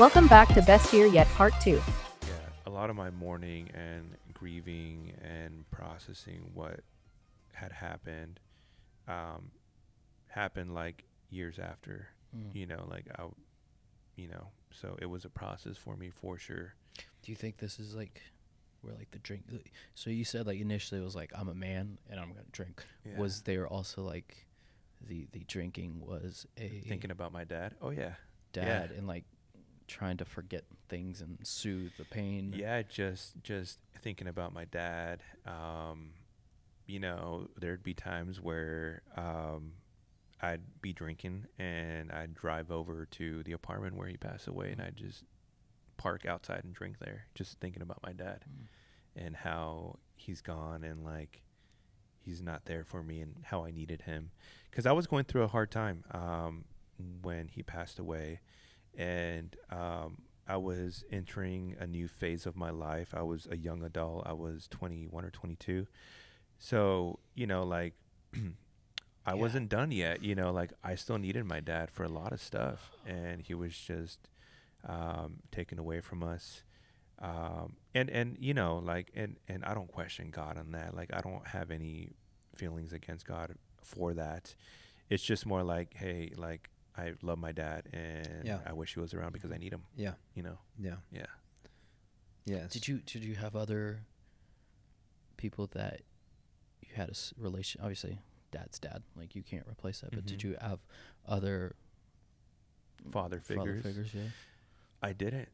Welcome back to Best Year Yet Part 2. yeah, a lot of my mourning and grieving and processing what had happened um, happened like years after. Mm. You know, like I, you know, so it was a process for me for sure. Do you think this is like where like the drink? So you said like initially it was like I'm a man and I'm gonna drink. Yeah. Was there also like the the drinking was a thinking about my dad? Oh yeah, dad and like trying to forget things and soothe the pain? yeah. Just just thinking about my dad. Um, you know, there'd be times where um, I'd be drinking and I'd drive over to the apartment where he passed away, and I'd just park outside and drink there, just thinking about my dad Mm. and how he's gone and like he's not there for me and how I needed him because I was going through a hard time um, when he passed away and um, I was entering a new phase of my life. I was a young adult. I was 21 or 22. So, you know, like I Yeah. wasn't done yet, you know, like I still needed my dad for a lot of stuff and he was just um, taken away from us um, and and you know like and and I don't question God on that. Like I don't have any feelings against God for that. It's just more like, hey, like I love my dad and Yeah. I wish he was around because I need him. Yeah. You know, Yeah. yeah. Yes. Did you did you have other people that you had a s- relation? Obviously, dad's dad. Like you can't replace that. But did Mhm. you have other Father figures. figures, yeah. I didn't.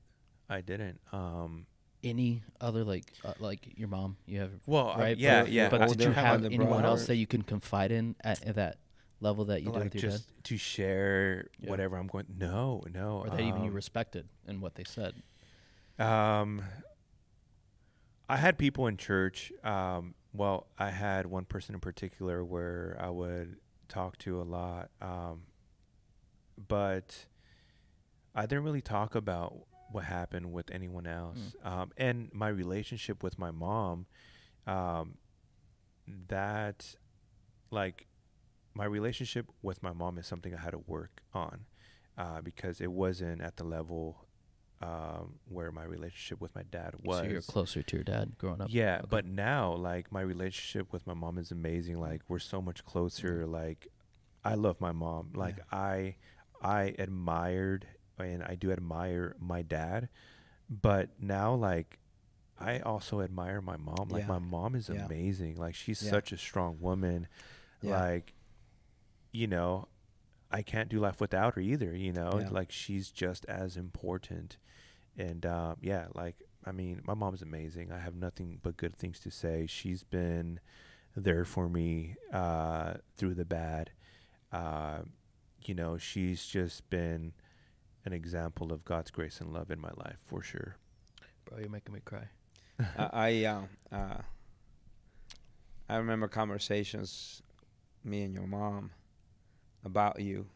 I didn't. Um. Any other like uh, like your mom? You have Well, I- right? yeah, but, yeah. But I did you have have other anyone else that you can confide in at, at that level that you like did with your dad, just to share Yeah. whatever I'm going. No, no. or that even you um, respected in what they said? Um, I had people in church. Um, well, I had one person in particular where I would talk to a lot. Um, but I didn't really talk about what happened with anyone else. Um, and my relationship with my mom, um, that, like, my relationship with my mom is something I had to work on uh, because it wasn't at the level um, where my relationship with my dad was. So you're closer to your dad growing up. Yeah, Okay. but now like my relationship with my mom is amazing. Like we're so much closer. Like I love my mom. Like I I admired and I do admire my dad, but now like I also admire my mom. Like Yeah. my mom is Yeah. amazing. Like she's Yeah. such a strong woman. Yeah. Like you know, I can't do life without her either, you know? Yeah. Like she's just as important. And uh, yeah, like I mean, my mom's amazing. I have nothing but good things to say. She's been there for me uh, through the bad. Uh, you know, she's just been an example of God's grace and love in my life for sure. bro, you're making me cry. I I, uh, uh, I remember conversations, me and your mom, about you,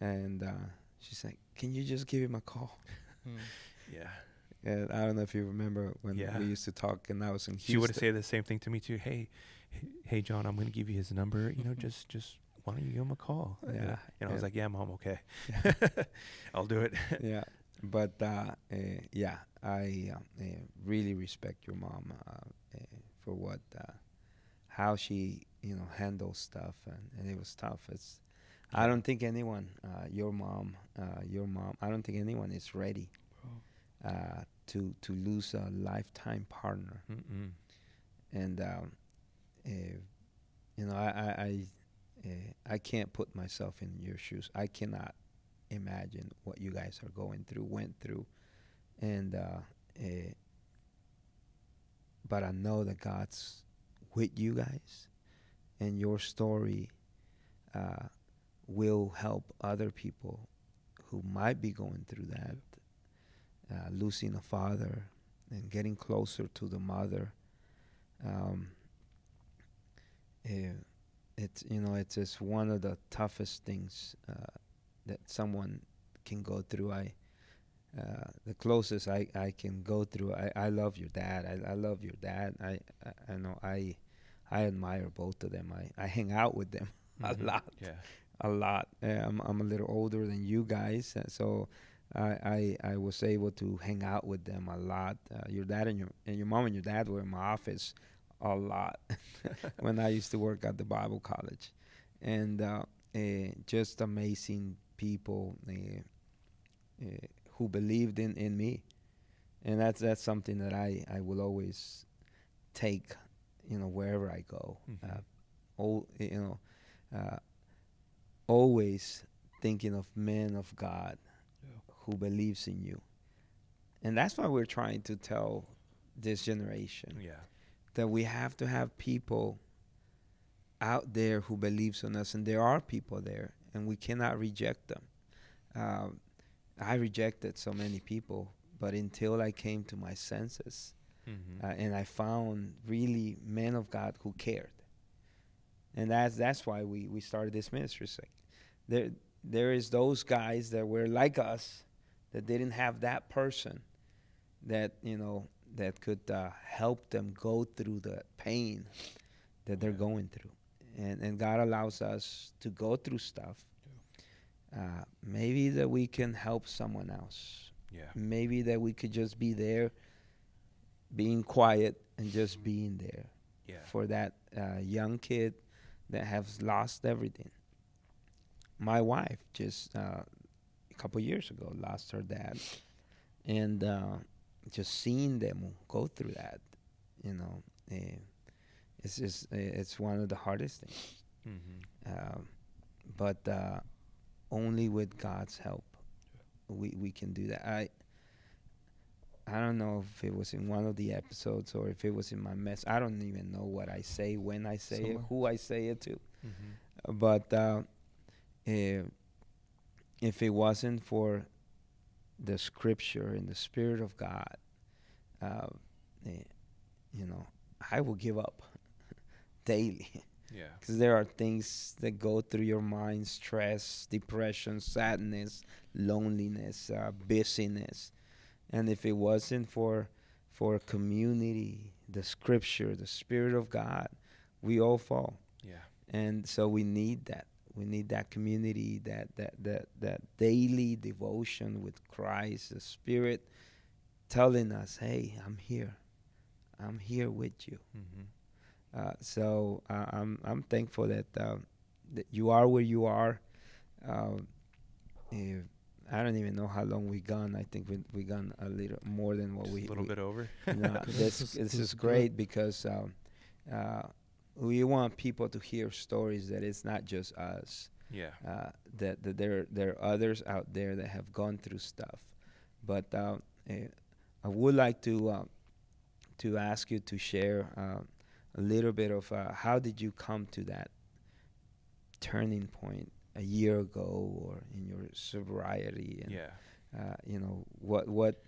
and uh, she's like, "Can you just give him a call?" Yeah. And I don't know if you remember when Yeah. we used to talk, and I was in Houston. She would say the same thing to me too. Hey, hey, John, I'm gonna give you his number. You know, just just why don't you give him a call? Yeah, And I was yeah. like, yeah, mom, okay, I'll do it. yeah, but uh, uh, yeah, I uh, uh, really respect your mom uh, uh, for what, uh, how she you know handle stuff, and, and it was tough. It's, I don't think anyone, uh, your mom, uh, your mom, I don't think anyone is ready uh, to to lose a lifetime partner, Mm-mm. and um, you know, I I I, uh, I can't put myself in your shoes. I cannot imagine what you guys are going through, went through, and uh, uh, but I know that God's with you guys, and your story uh, will help other people who might be going through that, uh, losing a father and getting closer to the mother. Um, it's you know it's just one of the toughest things uh, that someone can go through. I uh, the closest I, I can go through. I, I love your dad. I, I love your dad. I, I I know I I admire both of them. I, I hang out with them Mhm. a lot Yeah. a lot. Uh, I'm I'm a little older than you guys, uh, so I, I I was able to hang out with them a lot. Uh, your dad and your and your mom and your dad were in my office a lot when I used to work at the Bible college, and uh, eh, just amazing people eh, eh, who believed in, in me, and that's that's something that I, I will always take, you know, wherever I go. Mhm. Uh, all you know, uh, always thinking of men of God who believes in you, and that's why we're trying to tell this generation Yeah. that we have to have people out there who believes in us and there are people there and we cannot reject them um, i rejected so many people but until i came to my senses Mm-hmm. uh, and i found really men of god who cared. And that's that's why we we started this ministry. It's like there there is those guys that were like us that didn't have that person that you know that could uh, help them go through the pain that they're going through. And and god allows us to go through stuff. Uh, maybe that we can help someone else. Yeah. maybe that we could just be there being quiet and just being there Yeah. for that uh, young kid that has lost everything. My wife just uh, a couple years ago lost her dad, and uh, just seeing them go through that, you know, eh, it's just eh, it's one of the hardest things. Mm-hmm. Um, but uh, only with God's help, we we can do that. I I don't know if it was in one of the episodes or if it was in my mess. I don't even know what I say when I say Somewhere. it, who I say it to. Mm-hmm. But uh, eh, if it wasn't for the Scripture and the Spirit of God, uh, eh, you know, I will give up daily Yeah. because there are things that go through your mind stress depression sadness loneliness uh, busyness and if it wasn't for for community the scripture the spirit of god we all fall Yeah. and so we need that we need that community that that that that daily devotion with christ the spirit telling us hey i'm here i'm here with you Mm-hmm. uh, so uh, I'm I'm thankful that uh, that you are where you are. Uh, I don't even know how long we gone. I think we we gone a little more than what we. a little we, bit over. you know, Good. this This is- great because um, uh, we want people to hear stories that it's not just us. Yeah. Uh, that that there there are others out there that have gone through stuff, but uh, eh, I would like to uh, to ask you to share uh, a little bit of uh, how did you come to that turning point a year ago or in your sobriety and Yeah. uh, you know what what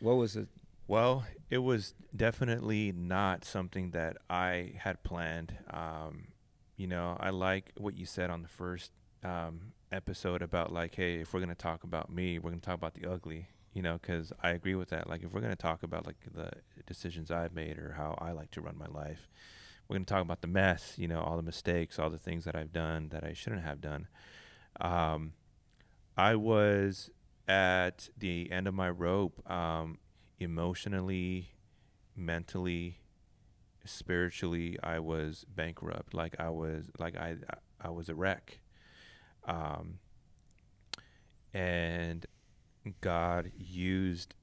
what was it Well, it was definitely not something that I had planned. Um, you know, I like what you said on the first um, episode about like, hey, if we're gonna talk about me, we're gonna talk about the ugly. You know, because I agree with that. Like, if we're gonna talk about like the decisions I've made or how I like to run my life, we're gonna talk about the mess. You know, all the mistakes, all the things that I've done that I shouldn't have done. Um, I was at the end of my rope. Um, emotionally, mentally, spiritually, I was bankrupt. Like I was, like I, I was a wreck. Um, and God used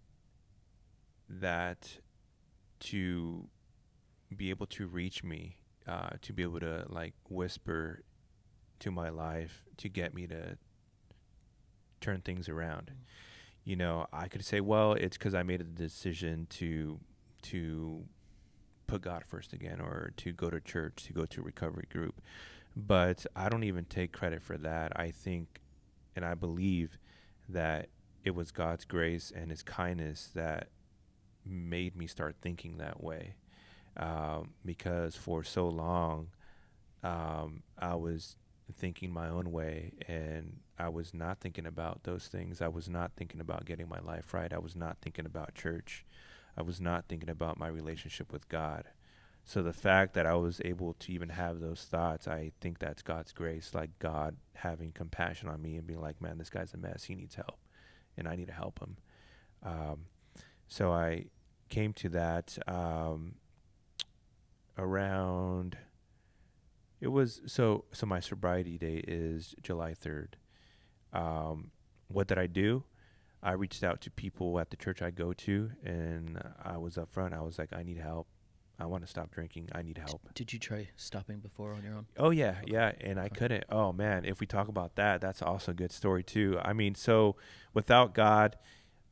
that to be able to reach me, uh, to be able to like whisper to my life to get me to turn things around you know, I could say, well, it's because I made a decision to to put God first again, or to go to church, to go to recovery group. But I don't even take credit for that. I think, and I believe that it was God's grace and His kindness that made me start thinking that way. Um, because for so long, um, I was thinking my own way and I was not thinking about those things. I was not thinking about getting my life right. I was not thinking about church. I was not thinking about my relationship with God. So the fact that I was able to even have those thoughts, I think that's God's grace, like God having compassion on me and being like, man, this guy's a mess. He needs help. and I need to help him. Um, so I came to that um, around. It was so so. My sobriety day is July third. Um, what did I do? I reached out to people at the church I go to, and I was up front. I was like, I need help. I want to stop drinking. I need help. Did you try stopping before on your own? Oh yeah, Okay. yeah, and I Okay. couldn't. Oh man, if we talk about that, that's also a good story too. I mean, so without God,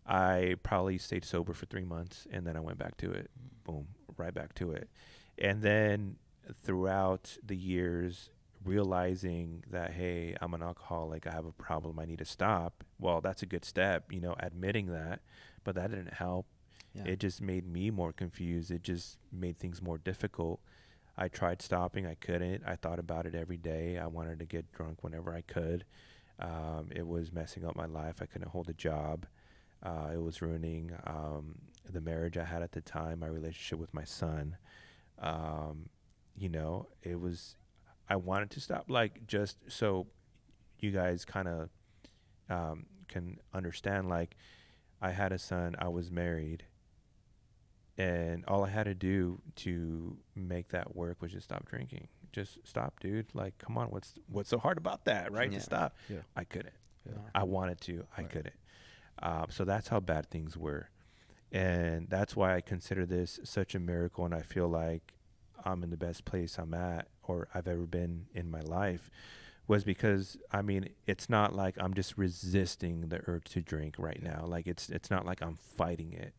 I probably stayed sober for three months, and then I went back to it. Boom, right back to it, and then throughout the years, realizing that hey, I'm an alcoholic, I have a problem, I need to stop. Well, that's a good step, you know, admitting that, but that didn't help Yeah. it just made me more confused. It just made things more difficult. I tried stopping. I couldn't. I thought about it every day. I wanted to get drunk whenever I could. Um, it was messing up my life. I couldn't hold a job. Uh, it was ruining um, the marriage I had at the time, my relationship with my son. Um, you know, it was, I wanted to stop. Like, just so you guys kind of um, can understand, like, I had a son, I was married, and all I had to do to make that work was just stop drinking. Just stop, dude. Like, come on, what's what's so hard about that, right? Yeah. To stop. Yeah. I couldn't. Yeah. I wanted to. I Right. couldn't. Um, so that's how bad things were, and that's why I consider this such a miracle, and I feel like I'm in the best place I'm at or I've ever been in my life. Was because I mean it's not like I'm just resisting the urge to drink right now. Like it's it's not like I'm fighting it.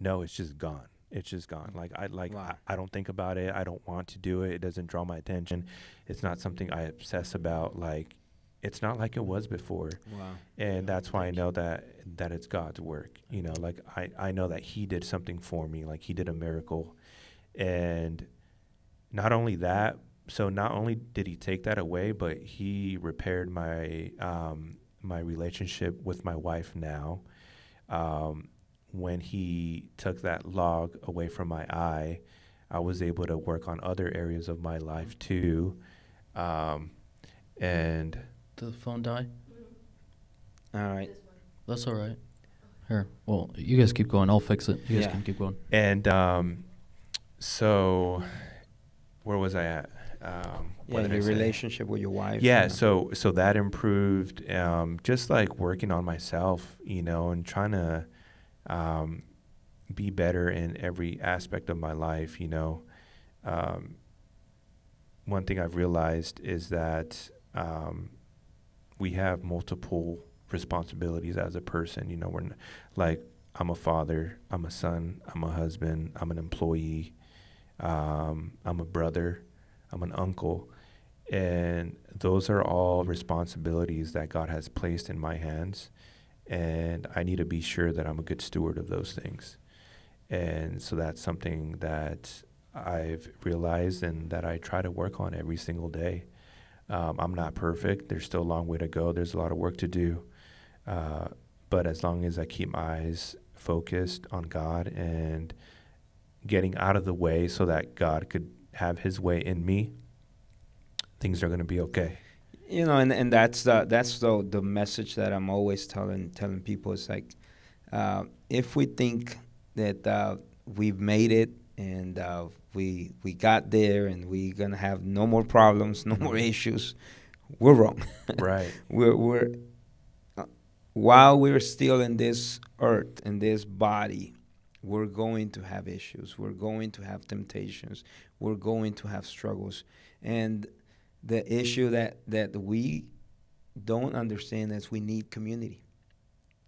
No, it's just gone. It's just gone. Like I like Wow. I, I don't think about it. I don't want to do it. It doesn't draw my attention. It's not something I obsess about. Like it's not like it was before Wow. and that's why I know that that it's God's work. You know, like I I know that He did something for me, like He did a miracle, and not only that. So not only did He take that away, but He repaired my um, my relationship with my wife now. Um, when He took that log away from my eye, I was able to work on other areas of my life too, um, and. Did the phone die? All right. That's all right. Here. Well, you guys keep going. I'll fix it. You guys Yeah. can keep going. And um, so, where was I at? Um, what Yeah, did I your say? relationship with your wife. Yeah, so so that improved. Um, just like working on myself, you know, and trying to um, be better in every aspect of my life. You know, um, one thing I've realized is that um, we have multiple responsibilities as a person. You know, we're n- like I'm a father, I'm a son, I'm a husband, I'm an employee, um, I'm a brother, I'm an uncle, and those are all responsibilities that God has placed in my hands, and I need to be sure that I'm a good steward of those things. And so that's something that I've realized and that I try to work on every single day. Um, I'm not perfect. There's still a long way to go. There's a lot of work to do. Uh, but as long as I keep my eyes focused on God and getting out of the way so that God could have his way in me, things are going to be okay. you know, and, and that's the that's the the message that I'm always telling telling people is like, uh, if we think that uh, we've made it and uh, we we got there and we're gonna have no more problems, no more issues, we're wrong. right. we're we're uh, while we're still in this earth in this body we're going to have issues we're going to have temptations we're going to have struggles and the issue that that we don't understand is we need community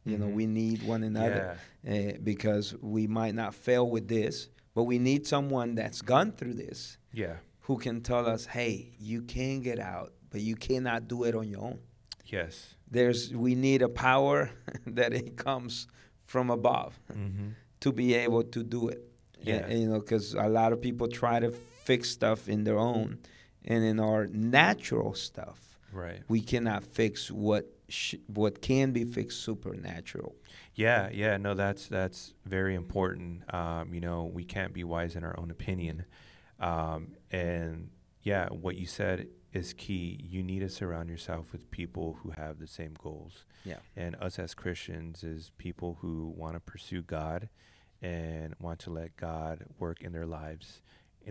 you know Mhm. we need one another uh, because we might not fail with this but we need someone that's gone through this Yeah. who can tell us hey you can get out but you cannot do it on your own Yes. there's we need a power that it comes from above Mm-hmm. to be able to do it Yeah. And, you know because a lot of people try to fix stuff in their own and in our natural stuff Right. we cannot fix what sh- what can be fixed supernatural Yeah, yeah, no, that's that's very important. Um, you know, we can't be wise in our own opinion, um, and yeah, what you said is key. You need to surround yourself with people who have the same goals. Yeah. And us as Christians is people who want to pursue God and want to let God work in their lives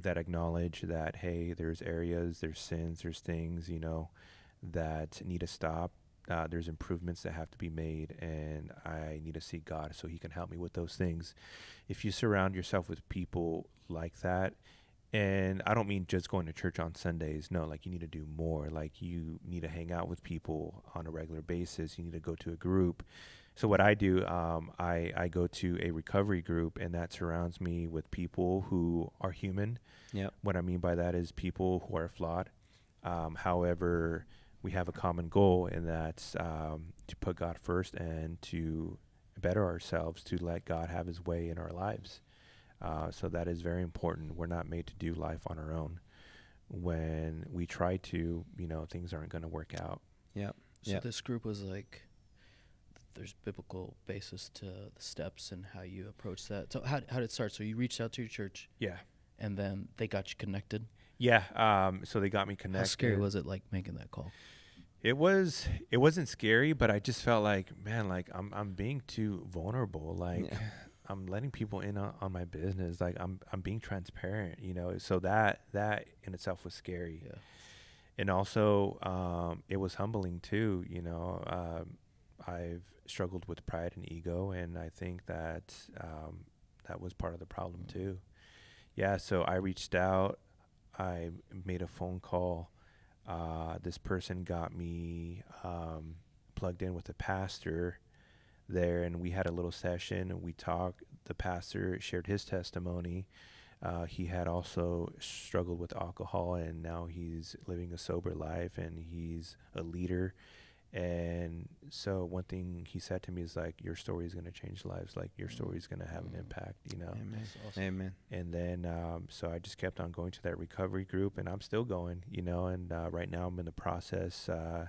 that acknowledge that hey, there's areas, there's sins, there's things, you know, that need to stop. Uh, there's improvements that have to be made, and I need to see God so He can help me with those things. If you surround yourself with people like that, and I don't mean just going to church on Sundays. No, like you need to do more. Like you need to hang out with people on a regular basis. You need to go to a group. So what I do, um, I I go to a recovery group, and that surrounds me with people who are human. Yep. What I mean by that is people who are flawed. Um, however, we have a common goal, and that's um, to put God first and to better ourselves, to let God have His way in our lives. Uh, so that is very important. We're not made to do life on our own. When we try to, you know, things aren't going to work out. Yep. So Yep. this group was like, there's biblical basis to the steps and how you approach that. So how how did it start? So you reached out to your church, Yeah. and then they got you connected. Yeah. Um, so they got me connected. How scary was it, like making that call? It was. It wasn't scary, but I just felt like, man, like I'm I'm being too vulnerable. Like Yeah. I'm letting people in on, on my business. Like I'm I'm being transparent. You know. So that that in itself was scary. Yeah. and also um, it was humbling too. You know, um, I've struggled with pride and ego, and I think that um, that was part of the problem too. Yeah, so I reached out. I made a phone call. Uh, this person got me um, plugged in with a pastor there, and we had a little session. We talked. The pastor shared his testimony. Uh, he had also struggled with alcohol, and now he's living a sober life, and he's a leader. And so, one thing he said to me is like, "Your story is going to change lives. Like, your story is going to have an impact." You know. Amen. Awesome. Amen. And then, um, so I just kept on going to that recovery group, and I'm still going, you know. And uh, right now, I'm in the process uh,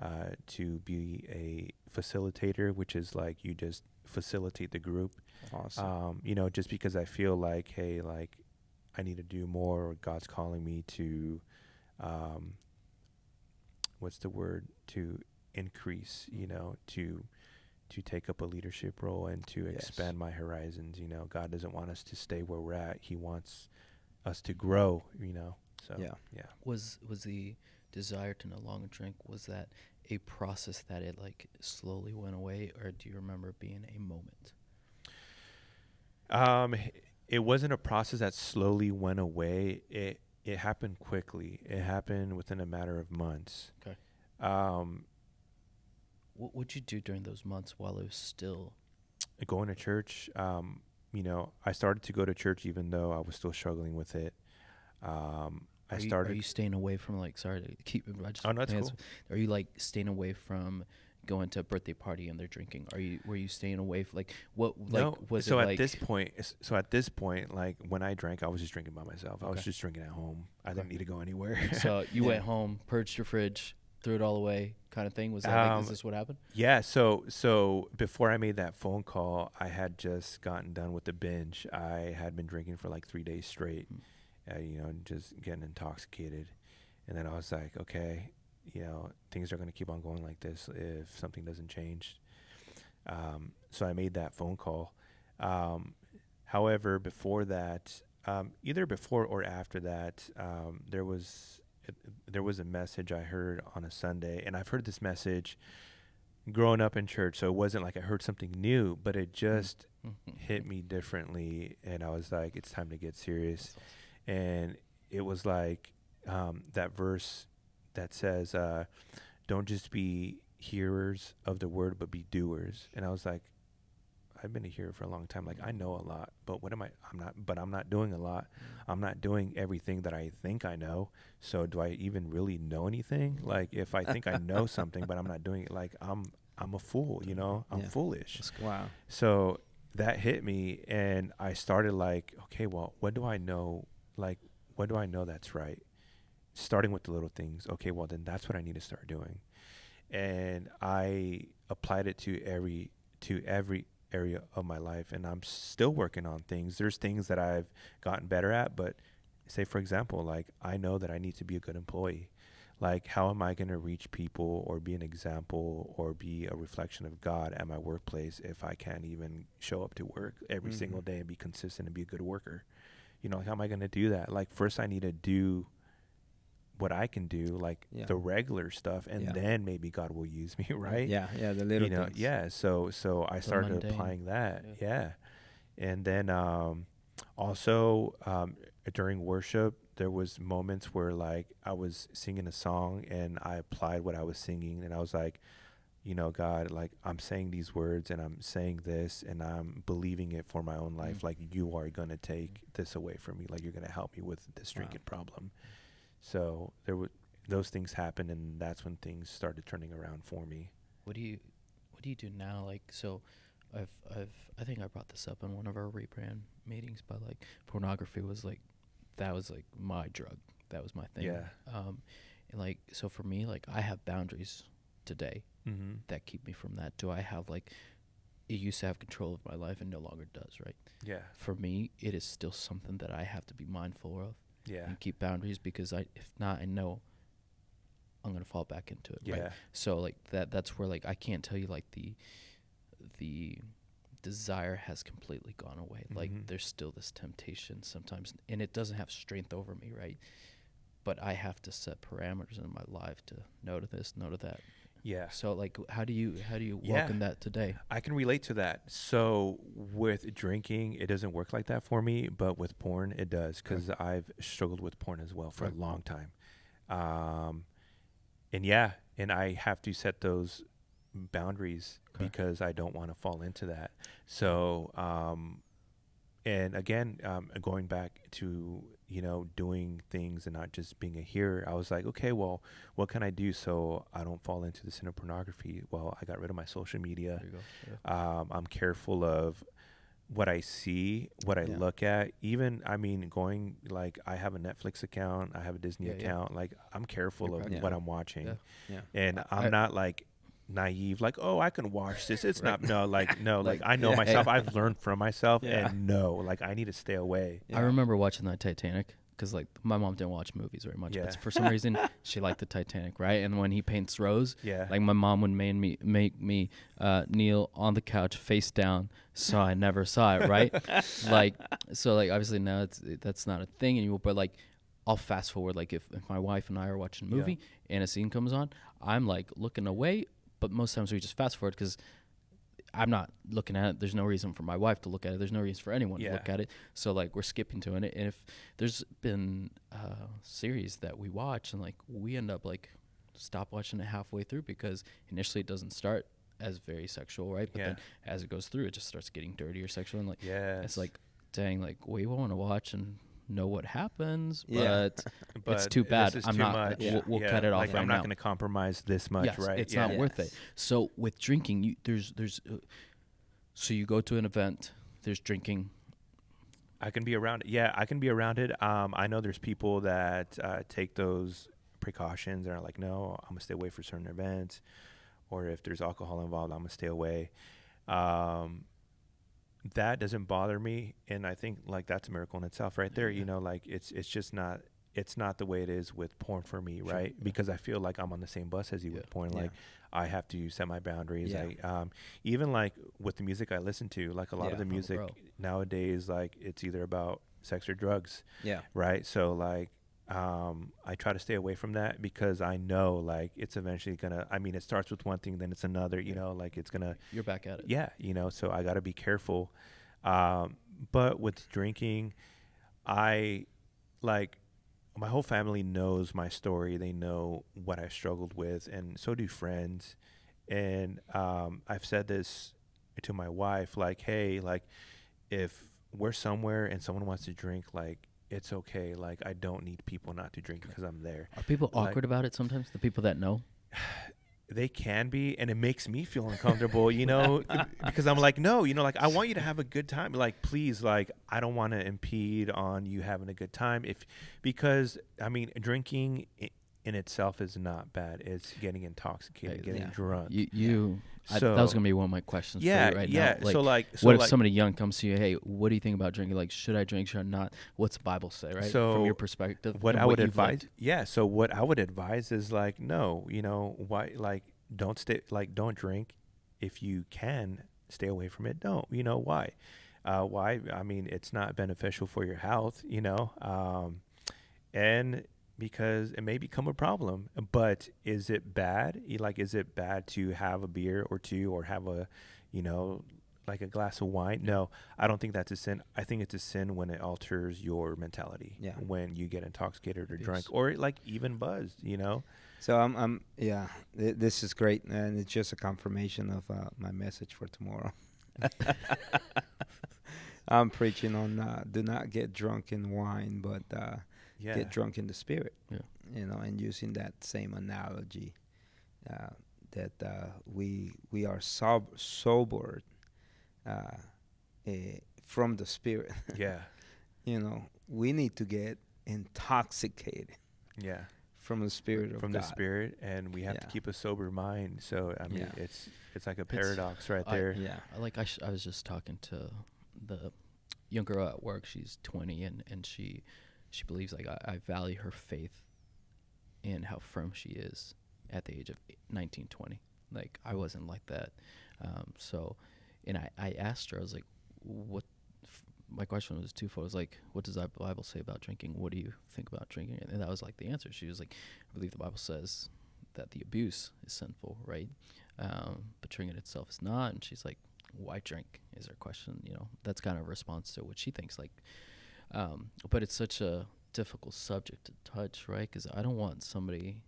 uh, to be a facilitator, which is like you just facilitate the group. Awesome. Um, you know, just because I feel like, hey, like I need to do more, or God's calling me to, um, what's the word? To increase, you know, to to take up a leadership role and to Yes. expand my horizons. You know, God doesn't want us to stay where we're at. He wants us to grow. You know, so Yeah. yeah. Was was the desire to no longer drink? Was that a process that it like slowly went away, or do you remember it being a moment? Um, it wasn't a process that slowly went away. It it happened quickly. It happened within a matter of months. Okay. Um, What would you do during those months while it was still? going to church. Um, you know, I started to go to church even though I was still struggling with it. Um, I you, started. are you staying away from like? Sorry to keep. I just Oh, no, that's cool. Are you like staying away from going to a birthday party and they're drinking? Are you? Were you staying away? From, like what? Like no, was so at like? this point, so at this point, like when I drank, I was just drinking by myself. I was just drinking at home. I didn't need to go anywhere. so you Yeah. went home, purged your fridge, threw it all away, kind of thing. Was that? like, Um, is this what happened? Yeah, so so before I made that phone call, I had just gotten done with the binge. I had been drinking for like three days straight, Hmm. uh, you know, just getting intoxicated, and then I was like, okay, you know, things are gonna keep on going like this if something doesn't change. Um, so I made that phone call. Um, however, before that, um, either before or after that, um, there was there was a message I heard on a Sunday, and I've heard this message growing up in church, so it wasn't like I heard something new, but it just hit me differently, and I was like, it's time to get serious. And it was like um, that verse that says, uh, "Don't just be hearers of the word, but be doers." And I was like, I've been here for a long time. Like I mm-hmm. know a lot, but what am I? I'm not. But I'm not doing a lot. I'm not doing everything that I think I know. So do I even really know anything? Like if I think I know something, but I'm not doing it, like I'm I'm a fool. You know, I'm Yeah. foolish. Wow. So that hit me, and I started like, okay, well, what do I know? Like, what do I know that's right? Starting with the little things. Okay, well, then that's what I need to start doing. And I applied it to every to every area of my life, and I'm still working on things. There's things that I've gotten better at, but say for example, like I know that I need to be a good employee. like how am i going to reach people or be an example or be a reflection of god at my workplace if i can't even show up to work every single Mhm. day and be consistent and be a good worker you know like how am i going to do that like first i need to do what i can do like Yeah. the regular stuff and Yeah. then maybe god will use me right Yeah, yeah, the little you know things. yeah so so i The started mundane. applying that Yeah. yeah, and then um also um during worship there was moments where like i was singing a song and i applied what i was singing and i was like you know god like i'm saying these words and i'm saying this and i'm believing it for my own life Mm. like you are going to take this away from me like you're going to help me with this Wow. drinking problem so there were those things happened and that's when things started turning around for me What do you what do you do now? Like so I've I've I think I brought this up in one of our rebrand meetings, but like pornography was like that was like my drug. That was my thing. Yeah. Um and like so for me, like I have boundaries today mm-hmm. that keep me from that. Do I have like it used to have control of my life and no longer does, right? yeah For me, it is still something that I have to be mindful of yeah and keep boundaries because I if not I know I'm gonna fall back into it. yeah Right? So like that that's where like I can't tell you like the the desire has completely gone away. Like Mhm. there's still this temptation sometimes and it doesn't have strength over me, right? But I have to set parameters in my life to no to this, no to that. Yeah So like how do you how do you Yeah. welcome that today? I can relate to that. So with drinking, it doesn't work like that for me, but with porn, it does because I've struggled with porn as well for Okay. a long time. Um, and yeah, and I have to set those boundaries Okay. because I don't want to fall into that. So, um, and again, um, going back to you know doing things and not just being a hearer, I was like, okay, well, what can I do so I don't fall into the sin of pornography? Well, I got rid of my social media There you go. Yeah. um, I'm careful of what I see, what I Yeah. look at. Even, I mean, going like I have a Netflix account, I have a Disney Yeah, yeah. account. Like I'm careful You're of practical. what I'm watching, Yeah. Yeah. and I- I'm I- not like naive. Like, oh, I can watch this. It's Right. not no, like no, like, Like, I know yeah. myself. I've learned from myself, Yeah. and no, like I need to stay away. Yeah. I remember watching the Titanic because like my mom didn't watch movies very much, Yeah. but for some reason she liked the Titanic, right? And when he paints Rose, Yeah, like my mom would make me make me uh, kneel on the couch face down, so I never saw it, right? like so, like obviously now it's that's not a thing anymore, but like. I'll fast forward like if, if my wife and I are watching a Yeah. movie and a scene comes on, I'm like looking away, but most times we just fast forward because I'm not looking at it. There's no reason for my wife to look at it. There's no reason for anyone to look at it. So like we're skipping to it. And if there's been uh, series that we watch and like we end up like stop watching it halfway through because initially it doesn't start as very sexual, right? But Yeah. then as it goes through, it just starts getting dirtier sexual and like yeah. it's like dang, like we won't want to watch and know what happens, Yeah. but it's too bad. I'm too not- Much. we'll- we'll Yeah, cut it off like, right I'm not going to compromise this much, yes, right? it's yeah. not worth it. So with drinking, you there's there's uh, so you go to an event, there's drinking. I can be around it. Yeah, I can be around it. Um, I know there's people that uh, take those precautions and are like, no, I'm gonna stay away for certain events, or if there's alcohol involved, I'm gonna stay away. Um, that doesn't bother me, and I think like that's a miracle in itself, right there. You know, like it's it's just not it's not the way it is with porn for me, Sure, right? yeah. Because I feel like I'm on the same bus as you Yeah. with porn. Yeah. Like I have to set my boundaries. Yeah. I um, even like with the music I listen to, like a lot Yeah. of the music nowadays, like it's either about sex or drugs, Yeah. right? So like um, I try to stay away from that because I know like it's eventually gonna. I mean, it starts with one thing, then it's another. You know, like it's gonna. You're back at it. Yeah, you know. So I got to be careful. Um, but with drinking, I like my whole family knows my story. They know what I struggled with, and so do friends. And um, I've said this to my wife, like, hey, like, if we're somewhere and someone wants to drink, like, it's okay. Like, I don't need people not to drink because I'm there. Are people Like- awkward about it sometimes? The people that know. They can be, and it makes me feel uncomfortable, you know, because I'm like, no, you know, like I want you to have a good time. Like, please, like I don't want to impede on you having a good time. If because I mean, drinking, in itself is not bad. It's getting intoxicated, getting yeah. drunk. You, you I, so that was gonna be one of my questions yeah, for you right yeah. now. Like, so like, so what if like, somebody young comes to you? Hey, what do you think about drinking? Like, should I drink? Should I not? What's the Bible say? Right, So from your perspective. what I would advise, yeah. So what I would advise is like, no, you know, why, like, don't stay, like, don't drink. If you can stay away from it, don't. You know why? Uh, why? I mean, it's not beneficial for your health. You know, um, and because it may become a problem. But is it bad? Like, is it bad to have a beer or two, or have a, you know, like a glass of wine? No, I don't think that's a sin. I think it's a sin when it alters your mentality. Yeah. When you get intoxicated or drunk, or like even buzzed. You know. So I'm, I'm yeah. Th- this is great, and it's just a confirmation of uh, my message for tomorrow. I'm preaching on uh, do not get drunk in wine, but uh, Yeah. get drunk in the spirit. Yeah. You know, and using that same analogy uh, that uh, we we are sob- sobered uh, eh, from the spirit. yeah. you know, we need to get intoxicated Yeah. from the spirit of From God. the spirit, and we have to keep a sober mind. So I mean, Yeah. it's it's like a It's- paradox right I- there. Yeah. I like I, sh- I was just talking to the young girl at work. She's 20 and and she she believes like I, I value her faith and how firm she is at the age of 19, 20. Like I wasn't like that. Um, so, and I I asked her I was like, what. F- my question was twofold. It was like, what does the Bible say about drinking? What do you think about drinking? And that was like the answer. She was like, I believe the Bible says that the abuse is sinful, right? Um, but drinking itself is not. And she's like, why drink? Is her question. You know, that's kind of a response to what she thinks. Like, um, but it's such a difficult subject to touch, right? Because I don't want somebody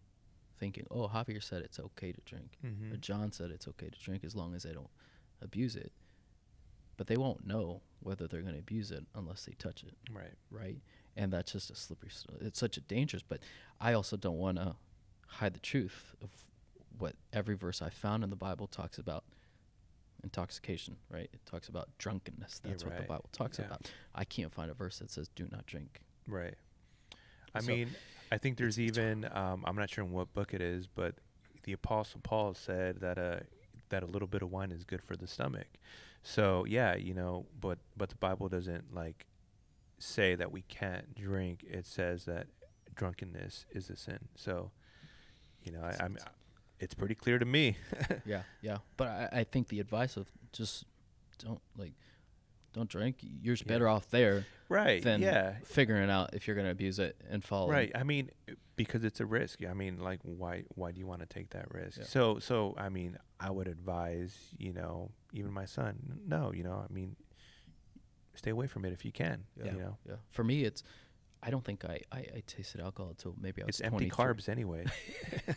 thinking, oh, Javier said it's okay to drink, or Mhm. John said it's okay to drink as long as they don't abuse it. But they won't know whether they're going to abuse it unless they touch it Right. right? And that's just a slippery. It's such a dangerous. But I also don't want to hide the truth of what every verse I found in the Bible talks about intoxication, right? It talks about drunkenness. Yeah, That's what the. Bible talks Yeah. about. I can't find a verse that says "do not drink." Right. I So, mean, I think there's even um, I'm not sure in what book it is, but the Apostle Paul said that a that a little bit of wine is good for the stomach. So yeah, you know, but but the Bible doesn't like say that we can't drink. It says that drunkenness is a sin. So, you know, I, I'm it's pretty clear to me. yeah, yeah. But I, I think the advice of just don't like don't drink. You're just Yeah. better off there right. than yeah. figuring out if you're going to abuse it and fall. Right. I mean, uh, because it's a risk. I mean, like, why why do you want to take that risk? Yeah. So so I mean, I would advise you know even my son. No, you know, I mean, stay away from it if you can. Yeah. You know, Yeah. For me, it's I don't think I, I, I tasted alcohol until maybe I was it's empty carbs anyway.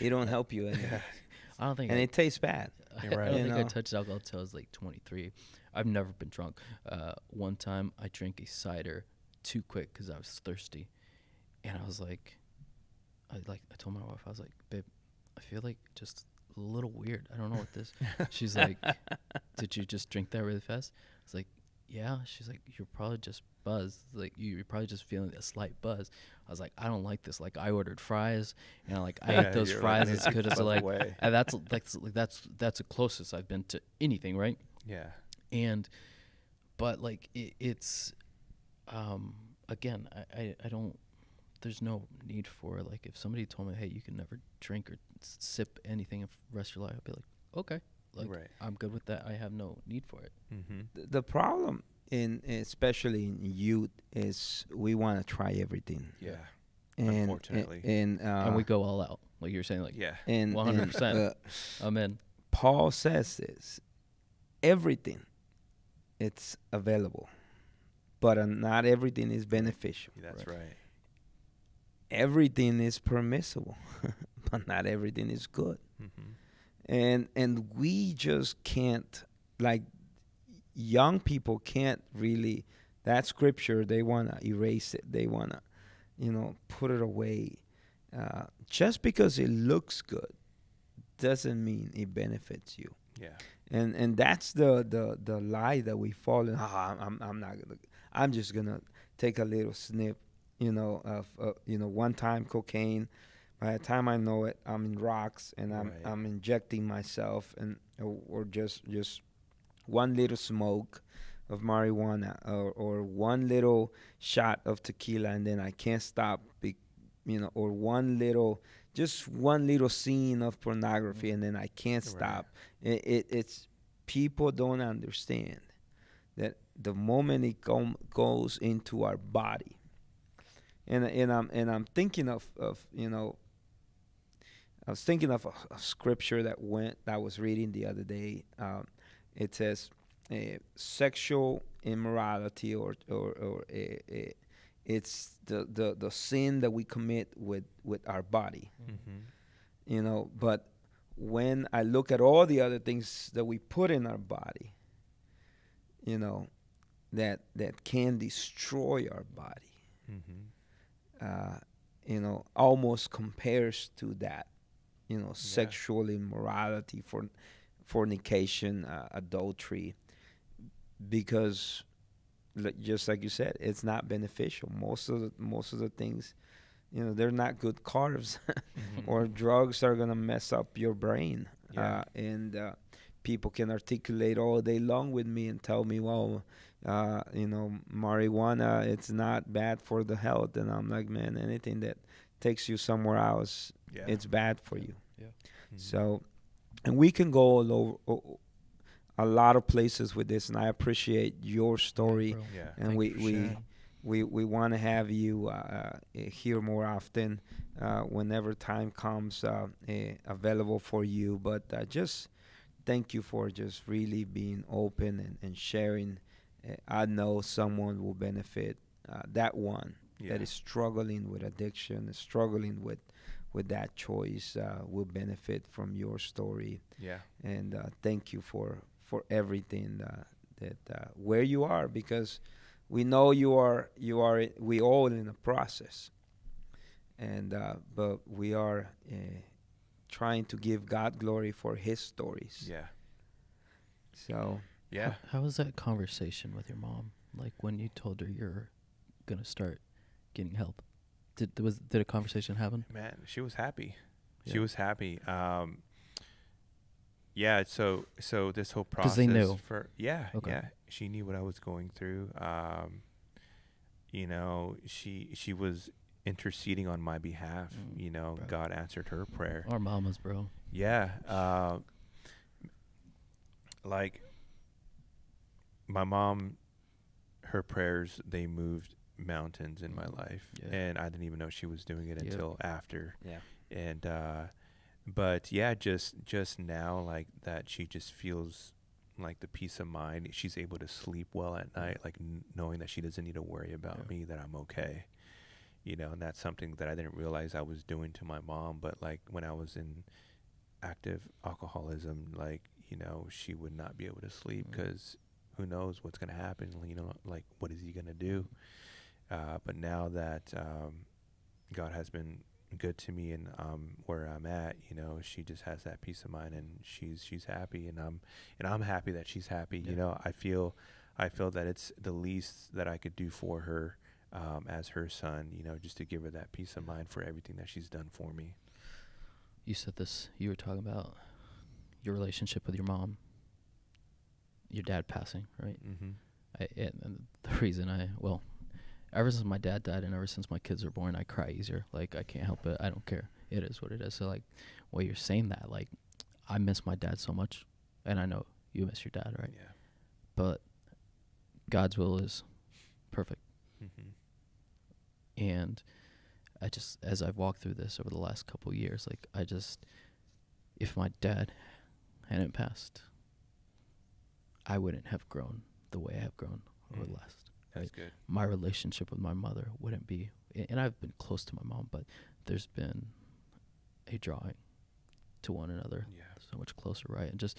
It don't help you any. I don't think and I, it tastes bad. I, You're right. don't You think I touched alcohol until I was like 23. I've never been drunk. Uh, one time I drank a cider too quick because I was thirsty, and I was like, I like I told my wife I was like, babe, I feel like just a little weird. I don't know what this. She's like, did you just drink that really fast? I was like, yeah. She's like, you're probably just buzzed. Like you- you're probably just feeling a slight buzz. I was like, I don't like this. Like I ordered fries, and like I Yeah, ate those fries like, as good as like and that's that's like that's that's the closest I've been to anything, right? yeah. And but like it, it's um again, I, I I don't there's no need for like if somebody told me, hey, you can never drink or s- sip anything the rest of your life, I'd be like, okay, like Right. I'm good with that. I have no need for it. Mm-hmm. Th- The problem in especially in youth is we want to try everything. Yeah. And, and- Unfortunately. and uh, and we go all out, like you're saying, like Yeah. and, and, 100%. uh, I'm. Paul says this everything it's available but uh, not everything is beneficial That's Right. right. everything is permissible but not everything is good Mm-hmm. and and we just can't like young people can't really that scripture they want to erase it they want to you know put it away uh, just because it looks good doesn't mean it benefits you Yeah. and and that's the the the lie that we fall in. Ah, I'm I'm not gonna. I'm just gonna take a little snip, you know, of uh, you know one time cocaine, by the time I know it, I'm in rocks and I'm Right. I'm injecting myself and or, or just just one little smoke of marijuana or, or one little shot of tequila and then I can't stop be, you know or one little just one little scene of pornography and then I can't Right. stop it, it it's people don't understand that the moment it com- goes into our body and and I'm and I'm thinking of of you know I was thinking of a, a scripture that went that I was reading the other day. Um, it says uh, sexual immorality or or, or uh, uh, it's the, the the sin that we commit with with our body, Mm-hmm. you know. But when I look at all the other things that we put in our body, you know, that that can destroy our body Mm-hmm. uh, you know, almost compares to that, you know, sexual immorality, for fornication, uh, adultery, because, just like you said, it's not beneficial. Most of the most of the things, you know, they're not good carbs, Mm-hmm. or drugs are gonna mess up your brain. Yeah. Uh, and uh, people can articulate all day long with me and tell me, well, uh, you know, marijuana, it's not bad for the health. And I'm like, man, anything that takes you somewhere else, Yeah. it's bad for you. Mhm. So, and we can go all over o- a lot of places with this. And I appreciate your story. Bro, yeah. and thank we we we we want to have you uh, uh, here more often uh, whenever time comes uh, uh, available for you. But uh, just thank you for just really being open and, and sharing. Uh, I know someone will benefit. Uh, that one yeah. that is struggling with addiction, is struggling with with that choice, uh, will benefit from your story yeah. and uh, thank you for for everything uh, that uh, where you are because we know you are you are we all in a process and uh, but we are uh, trying to give God glory for His stories. Yeah. So Yeah. How, how was that conversation with your mom? Like when you told her you're gonna start getting help. Did was did a conversation happen? Man, she was happy. She was happy. Um, yeah. So so this whole process they knew. for yeah Okay. yeah she knew what I was going through. Um, you know she she was interceding on my behalf. Mm, you know bro. God answered her prayer. Our mamas, bro. Yeah. Uh, like my mom, her prayers they moved mountains in my life, Yeah. and I didn't even know she was doing it Yep. until after. yeah, And uh, but yeah, just just now like that, she just feels like the peace of mind. She's able to sleep well at night, like n- knowing that she doesn't need to worry about Yeah. me, that I'm okay. You know, and that's something that I didn't realize I was doing to my mom. But like when I was in active alcoholism, like you know, she would not be able to sleep Mm. because who knows what's gonna happen? You know, like what is he gonna do? Uh, but now that um, God has been good to me and um, where I'm at, you know, she just has that peace of mind and she's she's happy and I'm and I'm happy that she's happy. Yeah. You know, I feel I feel that it's the least that I could do for her um, as her son. You know, just to give her that peace of mind for everything that she's done for me. You said this. You were talking about your relationship with your mom. Your dad passing, right? Mm-hmm. I, the reason I well, ever since my dad died and ever since my kids were born, I cry easier. Like I can't help it. I don't care. It is what it is. So like, while you're saying that, like, I miss my dad so much, and I know you miss your dad, right? Yeah. But God's will is perfect, Mm-hmm. and I just as I've walked through this over the last couple of years, like I just, if my dad hadn't passed, I wouldn't have grown the way I have grown over the Mm. last That's good. my relationship with my mother wouldn't be and I've been close to my mom, but there's been a drawing to one another Yeah. so much closer, right? And just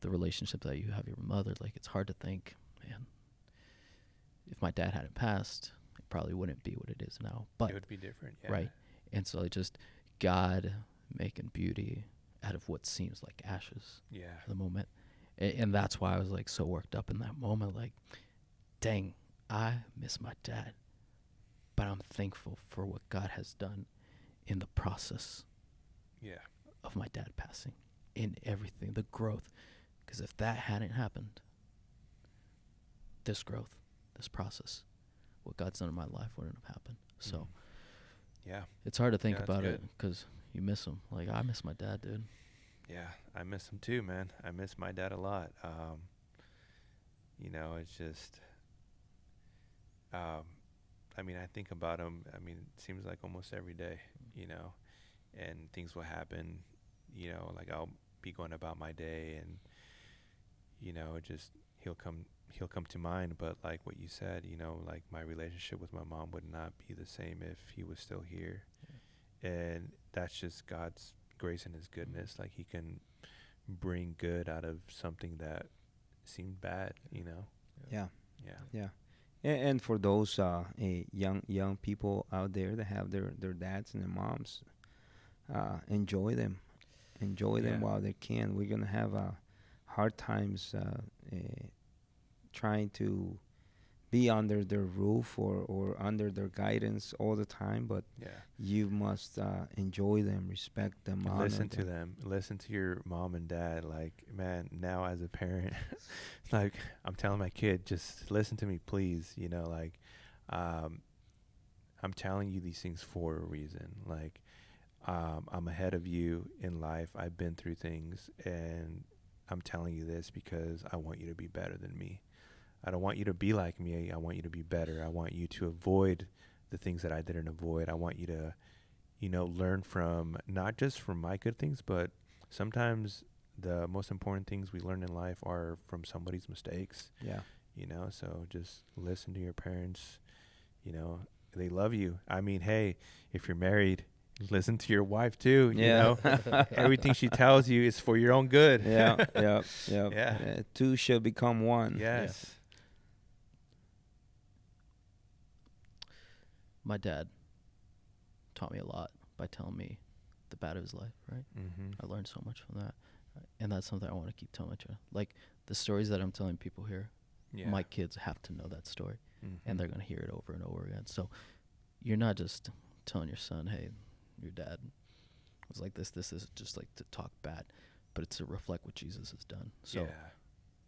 the relationship that you have your mother, like it's hard to think, man, if my dad hadn't passed, it probably wouldn't be what it is now. But it would be different. Yeah. right. And so it just God making beauty out of what seems like ashes Yeah. for the moment. A- And that's why I was like so worked up in that moment. Like, dang, I miss my dad, but I'm thankful for what God has done in the process Yeah. of my dad passing, in everything, the growth. Because if that hadn't happened, this growth, this process, what God's done in my life wouldn't have happened. So Mhm. Yeah. it's hard to think Yeah, about it because you miss him. Like I miss my dad, dude. Yeah, I miss him too, man. I miss my dad a lot. Um, you know, it's just, um, I mean, I think about him. I mean, it seems like almost every day, you know, and things will happen. You know, like I'll be going about my day, and you know, just he'll come, he'll come to mind. But like what you said, you know, like my relationship with my mom would not be the same if he was still here, and that's just God's grace and his goodness like he can bring good out of something that seemed bad you know Yeah. yeah Yeah, and, and for those uh, young young people out there that have their their dads and their moms, uh, enjoy them, enjoy them while they can. We're gonna have uh, hard times uh, eh, trying to be under their roof or, or under their guidance all the time, but yeah. you must uh, enjoy them, respect them, listen to them. them. Listen to your mom and dad. Like man now as a parent like i'm telling my kid just listen to me please you know like um i'm telling you these things for a reason. Like um i'm ahead of you in life. I've been through things and i'm telling you this because i want you to be better than me i don't want you to be like me i want you to be better i want you to avoid the things that i didn't avoid i want you to you know, learn from not just from my good things, but sometimes the most important things we learn in life are from somebody's mistakes, Yeah, you know. So just listen to your parents, you know, they love you. I mean, hey, if you're married, listen to your wife too, you Yeah. know. Everything she tells you is for your own good. yeah, yeah, yeah. Yeah. Uh, two shall become one. yes. My dad taught me a lot by telling me the bad of his life, right? Mm-hmm. I learned so much from that. And that's something I want to keep telling my children. Like the stories that I'm telling people here, Yeah. my kids have to know that story Mhm. and they're going to hear it over and over again. So you're not just telling your son, hey, your dad was like this, this is just like to talk bad, but it's to reflect what Jesus has done. So yeah.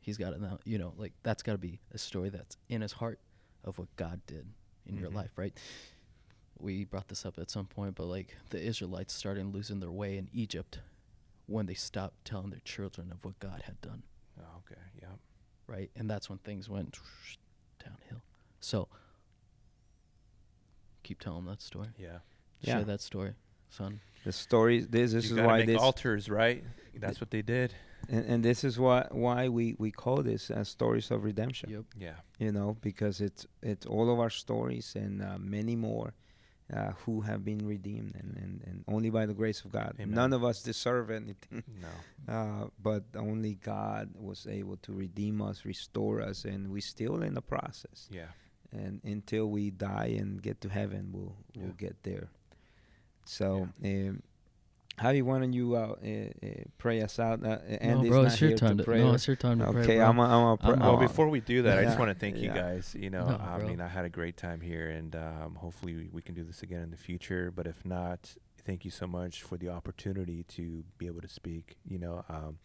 he's got to know, you know, like that's got to be a story that's in his heart of what God did in your Mhm. life, right? We brought this up at some point, but like the Israelites started losing their way in Egypt when they stopped telling their children of what God had done, Oh, okay. Yeah. right? And that's when things went downhill. So keep telling that story. Yeah. Yeah. Share that story, son. The story. This this you is gotta why make this altars, right? That's what they did. and, and this is why why we we call this uh, stories of redemption. Yep. Yeah. You know, because it's it's all of our stories and uh, many more uh, who have been redeemed, and, and, and only by the grace of God. Amen. None of us deserve anything, No. uh, but only God was able to redeem us, restore us, and we're still in the process. Yeah. And until we die and get to heaven, we'll we'll Yeah. get there. So. Um, Javi, why don't you uh, uh, uh, pray us out? Uh, and no, bro, it's your time to, pray. no, it's your time to pray. Okay. I'm a, I'm a pr- I'm Well, before we do that, I just want to thank you guys. You know, No, I bro. mean, I had a great time here, and um, hopefully we, we can do this again in the future. But if not, thank you so much for the opportunity to be able to speak. You know, um,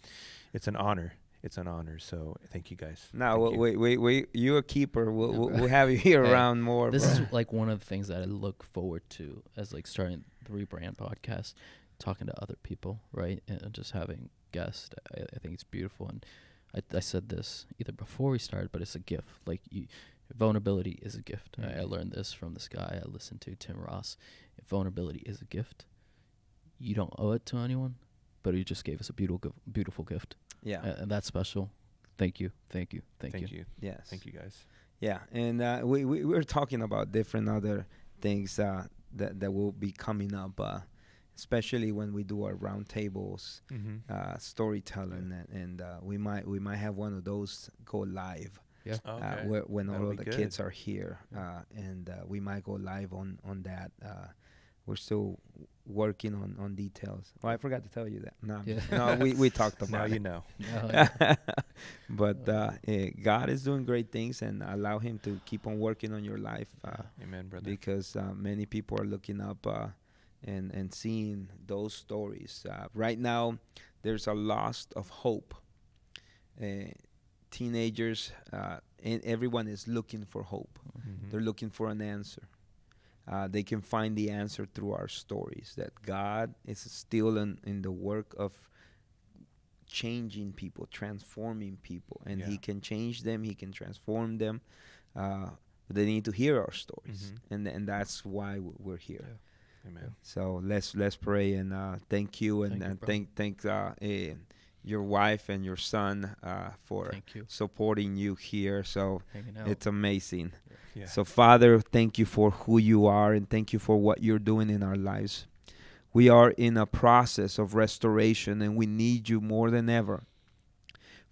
it's an honor. It's an honor. So thank you guys. No, Thank wait, you. wait, wait, wait. You're a keeper. We'll, Yeah, we'll, we'll have you here Hey, around more. This bro. is like one of the things that I look forward to as like starting the rebrand podcast, talking to other people, right, and just having guests. I, I think it's beautiful, and I, I said this either before we started, but it's a gift. Like you, vulnerability is a gift. I, I Mhm. learned this from this guy I listened to, Tim Ross. Vulnerability is a gift. You don't owe it to anyone, but he just gave us a beautiful, beautiful gift, yeah. A- and that's special. Thank you, thank you, thank, Thank you. you. yes. Thank you guys. Yeah, and uh, we, we we were talking about different other things uh, that that will be coming up, uh, especially when we do our roundtables, Mm-hmm. uh, storytelling, and, and uh, we might we might have one of those go live. Yeah. uh, Okay. where, when all That'll of the good. kids are here, uh, and uh, we might go live on on that. We're still working on, on details. Well, I forgot to tell you that. No, Yeah. no, we, we talked about now it. you know. But uh, eh, God is doing great things, and allow Him to keep on working on your life uh, Amen, brother. because uh, many people are looking up uh, and and seeing those stories. Uh, right now, there's a loss of hope. Uh, teenagers uh, and everyone is looking for hope. Mhm. They're looking for an answer. Uh, they can find the answer through our stories. That God is still in, in the work of changing people, transforming people, and He can change them. He can transform them. Uh, they need to hear our stories, Mhm. and and that's why we're here. Amen. So let's let's pray and uh, thank you and Thank you, and thank thank uh, eh, your wife and your son uh, for Thank you. supporting you here. So it's amazing. Yeah. So, Father, thank you for who you are and thank you for what you're doing in our lives. We are in a process of restoration and we need you more than ever.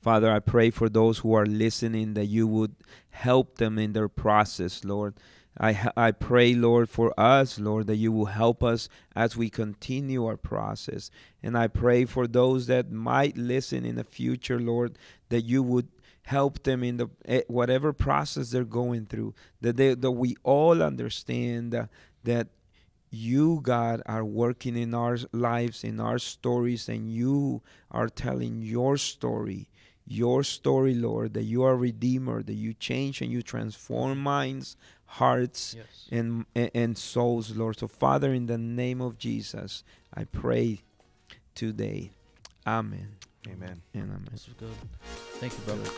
Father, I pray for those who are listening that you would help them in their process, Lord. I, I pray, Lord, for us, Lord, that you will help us as we continue our process. And I pray for those that might listen in the future, Lord, that you would help them in the eh, whatever process they're going through that they that we all understand uh, that you god are working in our lives in our stories and you are telling your story your story lord that you are redeemer that you change and you transform minds hearts yes. and and- and souls lord so father in the name of jesus i pray today amen Amen. and amen This was good. Thank you, brother.